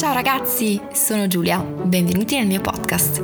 Ciao ragazzi, sono Giulia, benvenuti nel mio podcast.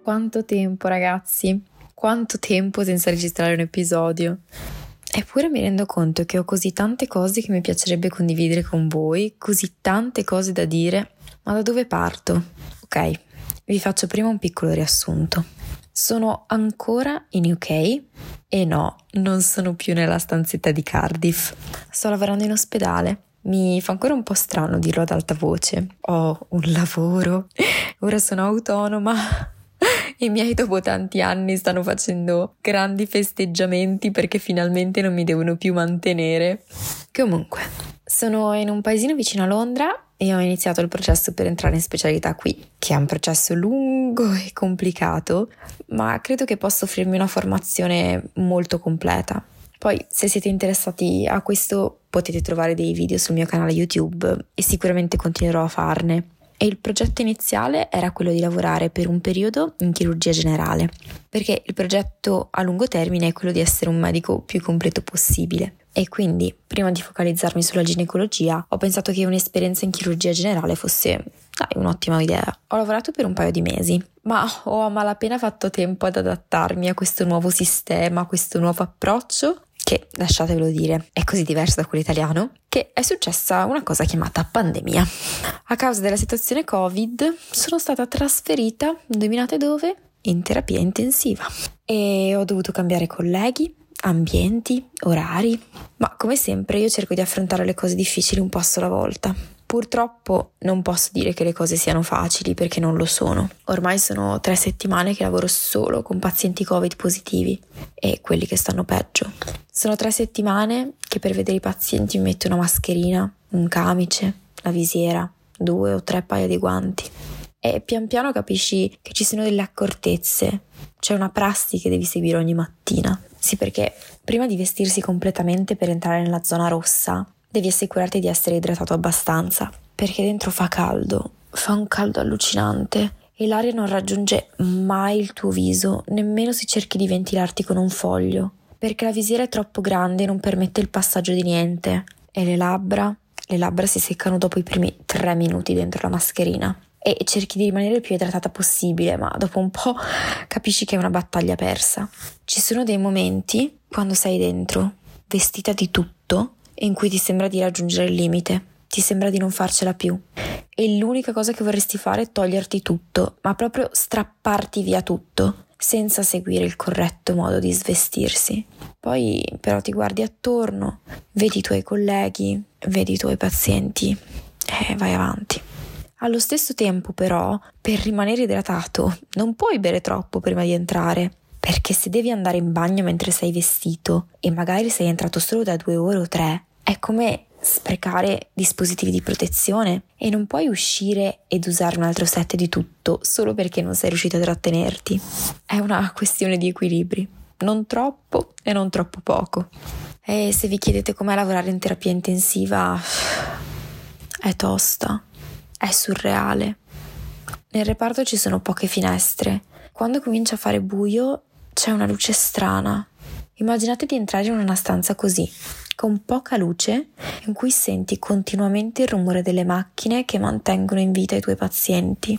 Quanto tempo ragazzi, quanto tempo senza registrare un episodio. Eppure mi rendo conto che ho così tante cose che mi piacerebbe condividere con voi, così tante cose da dire, ma da dove parto? Ok, vi faccio prima un piccolo riassunto. Sono ancora in UK e no, non sono più nella stanzetta di Cardiff. Sto lavorando in ospedale. Mi fa ancora un po' strano dirlo ad alta voce. Ho un lavoro, ora sono autonoma. I miei dopo tanti anni stanno facendo grandi festeggiamenti perché finalmente non mi devono più mantenere. Comunque, sono in un paesino vicino a Londra e ho iniziato il processo per entrare in specialità qui, che è un processo lungo e complicato, ma credo che possa offrirmi una formazione molto completa. Poi, se siete interessati a questo, potete trovare dei video sul mio canale YouTube e sicuramente continuerò a farne. E il progetto iniziale era quello di lavorare per un periodo in chirurgia generale, perché il progetto a lungo termine è quello di essere un medico più completo possibile. E quindi, prima di focalizzarmi sulla ginecologia, ho pensato che un'esperienza in chirurgia generale fosse dai, un'ottima idea. Ho lavorato per un paio di mesi, ma ho a malapena fatto tempo ad adattarmi a questo nuovo sistema, a questo nuovo approccio che, lasciatevelo dire, è così diverso da quello italiano, che è successa una cosa chiamata pandemia. A causa della situazione Covid sono stata trasferita, indovinate dove? In terapia intensiva. E ho dovuto cambiare colleghi, ambienti, orari, ma come sempre io cerco di affrontare le cose difficili un passo alla volta. Purtroppo non posso dire che le cose siano facili perché non lo sono. Ormai sono tre settimane che lavoro solo con pazienti Covid positivi e quelli che stanno peggio. Sono tre settimane che per vedere i pazienti mi metto una mascherina, un camice, la visiera, due o tre paia di guanti. E pian piano capisci che ci sono delle accortezze, c'è una prassi che devi seguire ogni mattina. Sì, perché prima di vestirsi completamente per entrare nella zona rossa, devi assicurarti di essere idratato abbastanza, perché dentro fa caldo, fa un caldo allucinante e l'aria non raggiunge mai il tuo viso, nemmeno se cerchi di ventilarti con un foglio, perché la visiera è troppo grande e non permette il passaggio di niente. E le labbra? Le labbra si seccano dopo i primi tre minuti dentro la mascherina e cerchi di rimanere il più idratata possibile, ma dopo un po' capisci che è una battaglia persa. Ci sono dei momenti quando sei dentro, vestita di tutto, in cui ti sembra di raggiungere il limite, ti sembra di non farcela più. E l'unica cosa che vorresti fare è toglierti tutto, ma proprio strapparti via tutto, senza seguire il corretto modo di svestirsi. Poi però ti guardi attorno, vedi i tuoi colleghi, vedi i tuoi pazienti e vai avanti. Allo stesso tempo, però, per rimanere idratato, non puoi bere troppo prima di entrare, perché se devi andare in bagno mentre sei vestito e magari sei entrato solo da due ore o tre, è come sprecare dispositivi di protezione e non puoi uscire ed usare un altro set di tutto solo perché non sei riuscito a trattenerti. È una questione di equilibri, non troppo e non troppo poco. E se vi chiedete com'è lavorare in terapia intensiva, è tosta è surreale. Nel reparto ci sono poche finestre. Quando comincia a fare buio c'è una luce strana. Immaginate di entrare in una stanza così, con poca luce, in cui senti continuamente il rumore delle macchine che mantengono in vita i tuoi pazienti.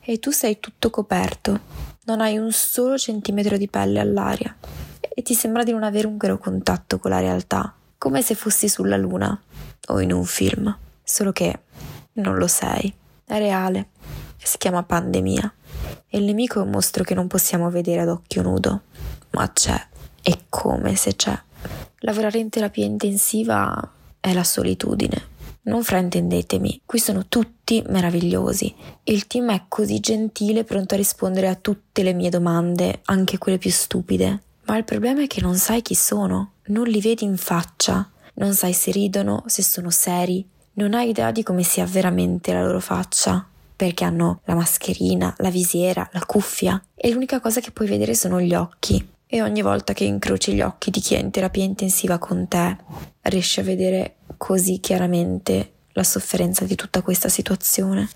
E tu sei tutto coperto, non hai un solo centimetro di pelle all'aria e ti sembra di non avere un vero contatto con la realtà, come se fossi sulla luna o in un film. Solo che non lo sei, è reale, si chiama pandemia. E il nemico è un mostro che non possiamo vedere ad occhio nudo, ma c'è, e come se c'è. Lavorare in terapia intensiva è la solitudine. Non fraintendetemi, qui sono tutti meravigliosi. Il team è così gentile, pronto a rispondere a tutte le mie domande, anche quelle più stupide. Ma il problema è che non sai chi sono, non li vedi in faccia, non sai se ridono, se sono seri, non hai idea di come sia veramente la loro faccia, perché hanno la mascherina, la visiera, la cuffia e l'unica cosa che puoi vedere sono gli occhi. E ogni volta che incroci gli occhi di chi è in terapia intensiva con te, riesci a vedere così chiaramente la sofferenza di tutta questa situazione.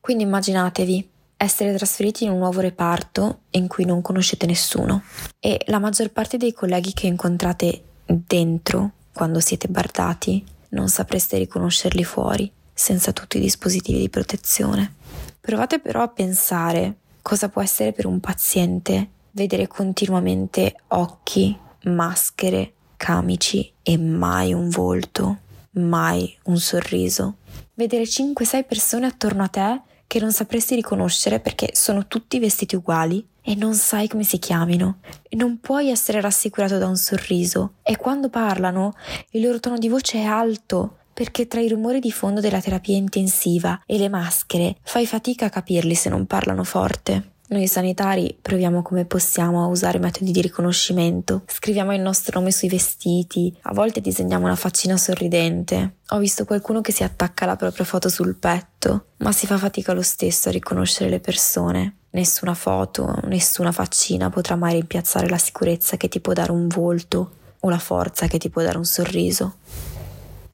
Quindi immaginatevi essere trasferiti in un nuovo reparto in cui non conoscete nessuno e la maggior parte dei colleghi che incontrate dentro quando siete bardati non sapreste riconoscerli fuori. senza tutti i dispositivi di protezione. Provate però a pensare cosa può essere per un paziente vedere continuamente occhi, maschere, camici e mai un volto, mai un sorriso. Vedere 5-6 persone attorno a te che non sapresti riconoscere perché sono tutti vestiti uguali e non sai come si chiamino non puoi essere rassicurato da un sorriso e quando parlano il loro tono di voce è alto perché tra i rumori di fondo della terapia intensiva e le maschere fai fatica a capirli se non parlano forte. Noi sanitari proviamo come possiamo a usare metodi di riconoscimento. Scriviamo il nostro nome sui vestiti, a volte disegniamo una faccina sorridente. Ho visto qualcuno che si attacca la propria foto sul petto, ma si fa fatica lo stesso a riconoscere le persone. Nessuna foto, nessuna faccina potrà mai rimpiazzare la sicurezza che ti può dare un volto o la forza che ti può dare un sorriso.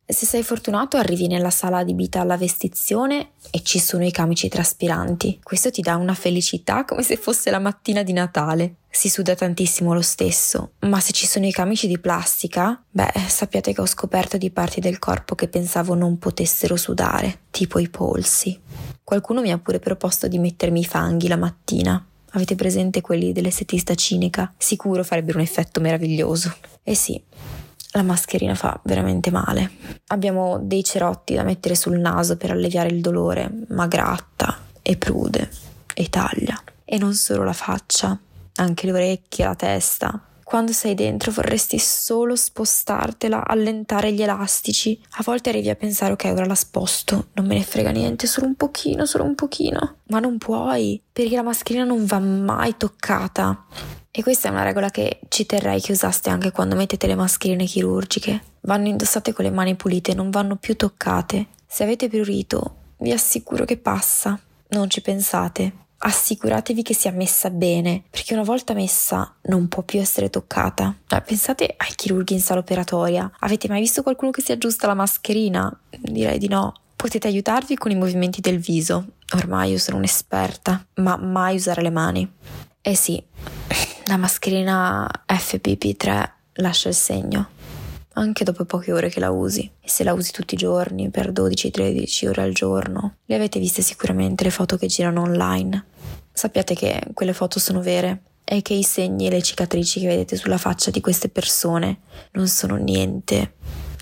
Se sei fortunato arrivi nella sala adibita alla vestizione e ci sono i camici traspiranti. Questo ti dà una felicità come se fosse la mattina di Natale. Si suda tantissimo lo stesso, ma se ci sono i camici di plastica, beh, sappiate che ho scoperto di parti del corpo che pensavo non potessero sudare, tipo i polsi. Qualcuno mi ha pure proposto di mettermi i fanghi la mattina. Avete presente quelli dell'estetista cinica? Sicuro farebbero un effetto meraviglioso. E sì, la mascherina fa veramente male. Abbiamo dei cerotti da mettere sul naso per alleviare il dolore, ma gratta e prude e taglia. E non solo la faccia, anche le orecchie, la testa. Quando sei dentro vorresti solo spostartela, allentare gli elastici. A volte arrivi a pensare ok, ora la sposto, non me ne frega niente, solo un pochino, solo un pochino. Ma non puoi, perché la mascherina non va mai toccata. E questa è una regola che ci terrei che usaste anche quando mettete le mascherine chirurgiche. Vanno indossate con le mani pulite, non vanno più toccate. Se avete prurito, vi assicuro che passa. Non ci pensate. Assicuratevi che sia messa bene, perché una volta messa non può più essere toccata. Cioè, pensate ai chirurghi in sala operatoria. Avete mai visto qualcuno che si aggiusta la mascherina? Direi di no. Potete aiutarvi con i movimenti del viso. Ormai io sono un'esperta, ma mai usare le mani. Eh sì, la mascherina FPP3 lascia il segno, anche dopo poche ore che la usi. E se la usi tutti i giorni, per 12-13 ore al giorno, le avete viste sicuramente le foto che girano online. Sappiate che quelle foto sono vere e che i segni e le cicatrici che vedete sulla faccia di queste persone non sono niente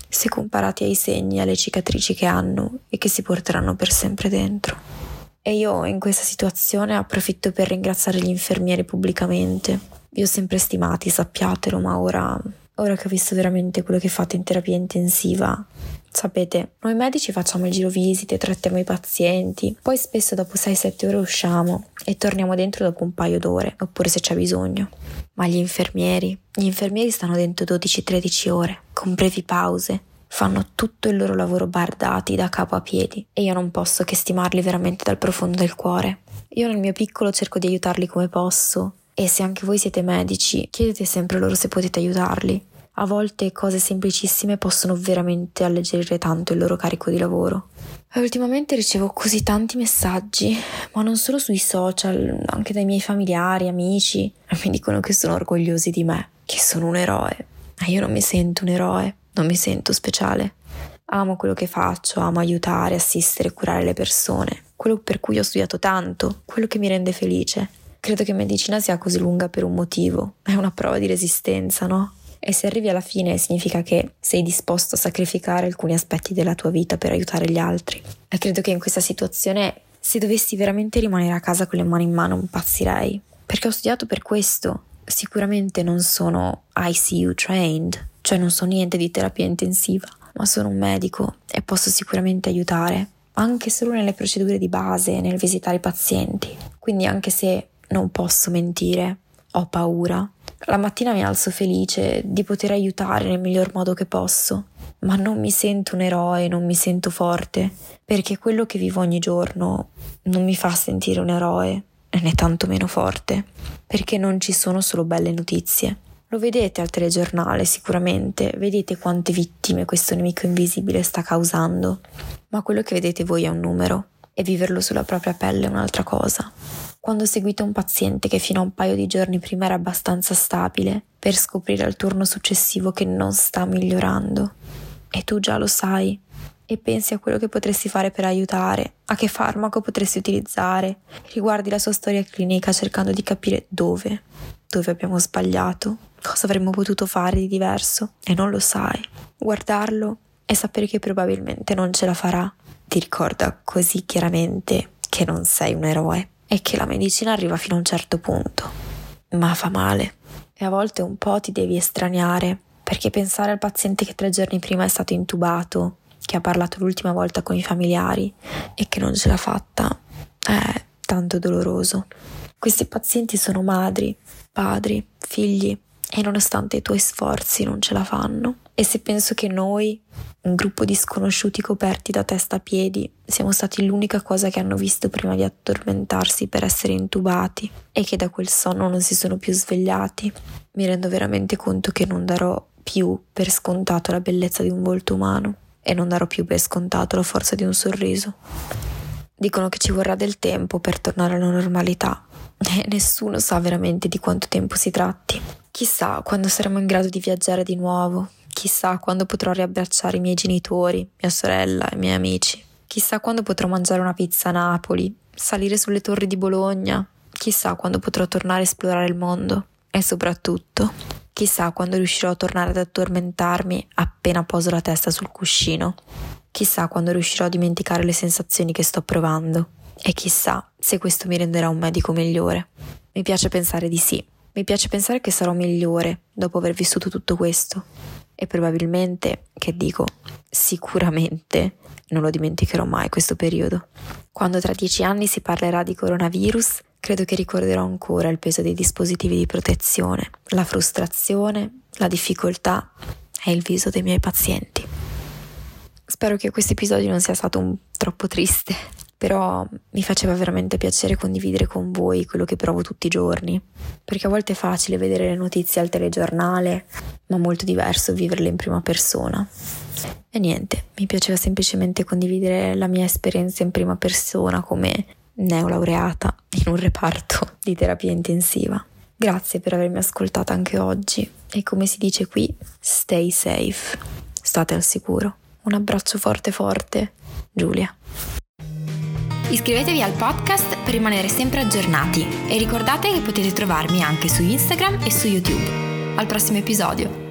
se comparati ai segni e alle cicatrici che hanno e che si porteranno per sempre dentro. E io in questa situazione approfitto per ringraziare gli infermieri pubblicamente. Vi ho sempre stimati, sappiatelo, ma ora, ora che ho visto veramente quello che fate in terapia intensiva, sapete, noi medici facciamo il giro visite, trattiamo i pazienti, poi spesso dopo 6-7 ore usciamo e torniamo dentro dopo un paio d'ore, oppure se c'è bisogno. Ma gli infermieri, gli infermieri stanno dentro 12-13 ore, con brevi pause, fanno tutto il loro lavoro bardati da capo a piedi e io non posso che stimarli veramente dal profondo del cuore. Io nel mio piccolo cerco di aiutarli come posso e se anche voi siete medici, chiedete sempre loro se potete aiutarli. A volte cose semplicissime possono veramente alleggerire tanto il loro carico di lavoro. Ultimamente ricevo così tanti messaggi, ma non solo sui social, anche dai miei familiari, amici, mi dicono che sono orgogliosi di me, che sono un eroe. Ma io non mi sento un eroe non mi sento speciale. Amo quello che faccio, amo aiutare, assistere e curare le persone, quello per cui ho studiato tanto, quello che mi rende felice. Credo che medicina sia così lunga per un motivo, è una prova di resistenza, no? E se arrivi alla fine significa che sei disposto a sacrificare alcuni aspetti della tua vita per aiutare gli altri. E credo che in questa situazione, se dovessi veramente rimanere a casa con le mani in mano, impazzirei. Perché ho studiato per questo. Sicuramente non sono ICU trained, cioè non so niente di terapia intensiva, ma sono un medico e posso sicuramente aiutare, anche solo nelle procedure di base, nel visitare i pazienti. Quindi anche se non posso mentire, ho paura. La mattina mi alzo felice di poter aiutare nel miglior modo che posso, ma non mi sento un eroe, non mi sento forte, perché quello che vivo ogni giorno non mi fa sentire un eroe, né tantomeno forte, perché non ci sono solo belle notizie. Lo vedete al telegiornale sicuramente, vedete quante vittime questo nemico invisibile sta causando, ma quello che vedete voi è un numero e viverlo sulla propria pelle è un'altra cosa. Quando seguite un paziente che fino a un paio di giorni prima era abbastanza stabile, per scoprire al turno successivo che non sta migliorando, e tu già lo sai, e pensi a quello che potresti fare per aiutare, a che farmaco potresti utilizzare, riguardi la sua storia clinica cercando di capire dove, dove abbiamo sbagliato, cosa avremmo potuto fare di diverso e non lo sai. Guardarlo e sapere che probabilmente non ce la farà ti ricorda così chiaramente che non sei un eroe e che la medicina arriva fino a un certo punto, ma fa male e a volte un po' ti devi estraniare perché pensare al paziente che tre giorni prima è stato intubato, che ha parlato l'ultima volta con i familiari e che non ce l'ha fatta è tanto doloroso. Questi pazienti sono madri, padri, figli e nonostante i tuoi sforzi non ce la fanno. E se penso che noi, un gruppo di sconosciuti coperti da testa a piedi, siamo stati l'unica cosa che hanno visto prima di addormentarsi per essere intubati e che da quel sonno non si sono più svegliati, mi rendo veramente conto che non darò più per scontato la bellezza di un volto umano e non darò più per scontato la forza di un sorriso. Dicono che ci vorrà del tempo per tornare alla normalità e nessuno sa veramente di quanto tempo si tratti. Chissà quando saremo in grado di viaggiare di nuovo, chissà quando potrò riabbracciare i miei genitori, mia sorella e i miei amici, chissà quando potrò mangiare una pizza a Napoli, salire sulle torri di Bologna, chissà quando potrò tornare a esplorare il mondo. E soprattutto chissà quando riuscirò a tornare ad addormentarmi appena poso la testa sul cuscino, chissà quando riuscirò a dimenticare le sensazioni che sto provando. E chissà se questo mi renderà un medico migliore. Mi piace pensare di sì. Mi piace pensare che sarò migliore dopo aver vissuto tutto questo. E probabilmente, che dico, sicuramente non lo dimenticherò mai questo periodo. Quando tra dieci anni si parlerà di coronavirus, credo che ricorderò ancora il peso dei dispositivi di protezione, la frustrazione, la difficoltà e il viso dei miei pazienti. Spero che questo episodio non sia stato un troppo triste però mi faceva veramente piacere condividere con voi quello che provo tutti i giorni, perché a volte è facile vedere le notizie al telegiornale, ma molto diverso viverle in prima persona. E niente, mi piaceva semplicemente condividere la mia esperienza in prima persona come neolaureata in un reparto di terapia intensiva. Grazie per avermi ascoltata anche oggi e come si dice qui, stay safe, state al sicuro. Un abbraccio forte forte, Giulia. Iscrivetevi al podcast per rimanere sempre aggiornati e ricordate che potete trovarmi anche su Instagram e su YouTube. Al prossimo episodio!